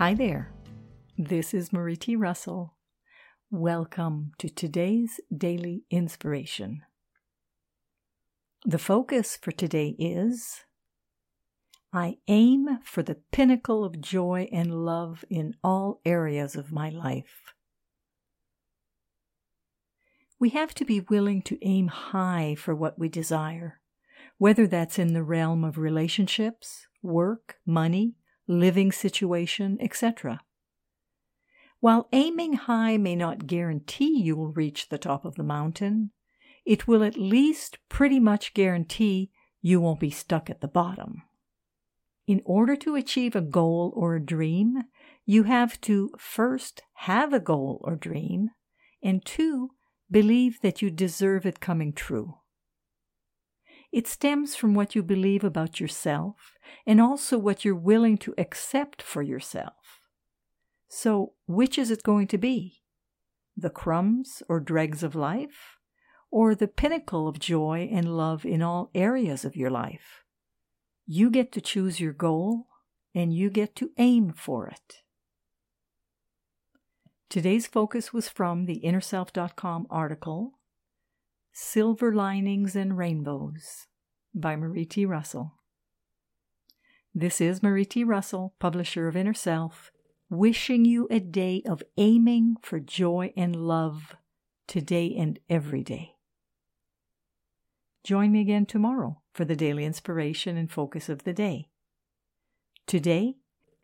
Hi there. This is Marie T. Russell. Welcome to today's daily inspiration. The focus for today is I aim for the pinnacle of joy and love in all areas of my life. We have to be willing to aim high for what we desire, whether that's in the realm of relationships, work, money, living situation, etc. While aiming high may not guarantee you will reach the top of the mountain, it will at least pretty much guarantee you won't be stuck at the bottom. In order to achieve a goal or a dream, you have to first have a goal or dream, and two, believe that you deserve it coming true. It stems from what you believe about yourself and also what you're willing to accept for yourself. So, which is it going to be? The crumbs or dregs of life? Or the pinnacle of joy and love in all areas of your life? You get to choose your goal and you get to aim for it. Today's focus was from the InnerSelf.com article Silver Linings and Rainbows by Marie T. Russell. This is Marie T. Russell, publisher of Inner Self, wishing you a day of aiming for joy and love today and every day. Join me again tomorrow for the daily inspiration and focus of the day. Today,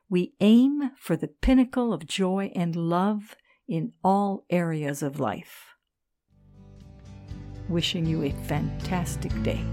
we aim for the pinnacle of joy and love in all areas of life wishing you a fantastic day.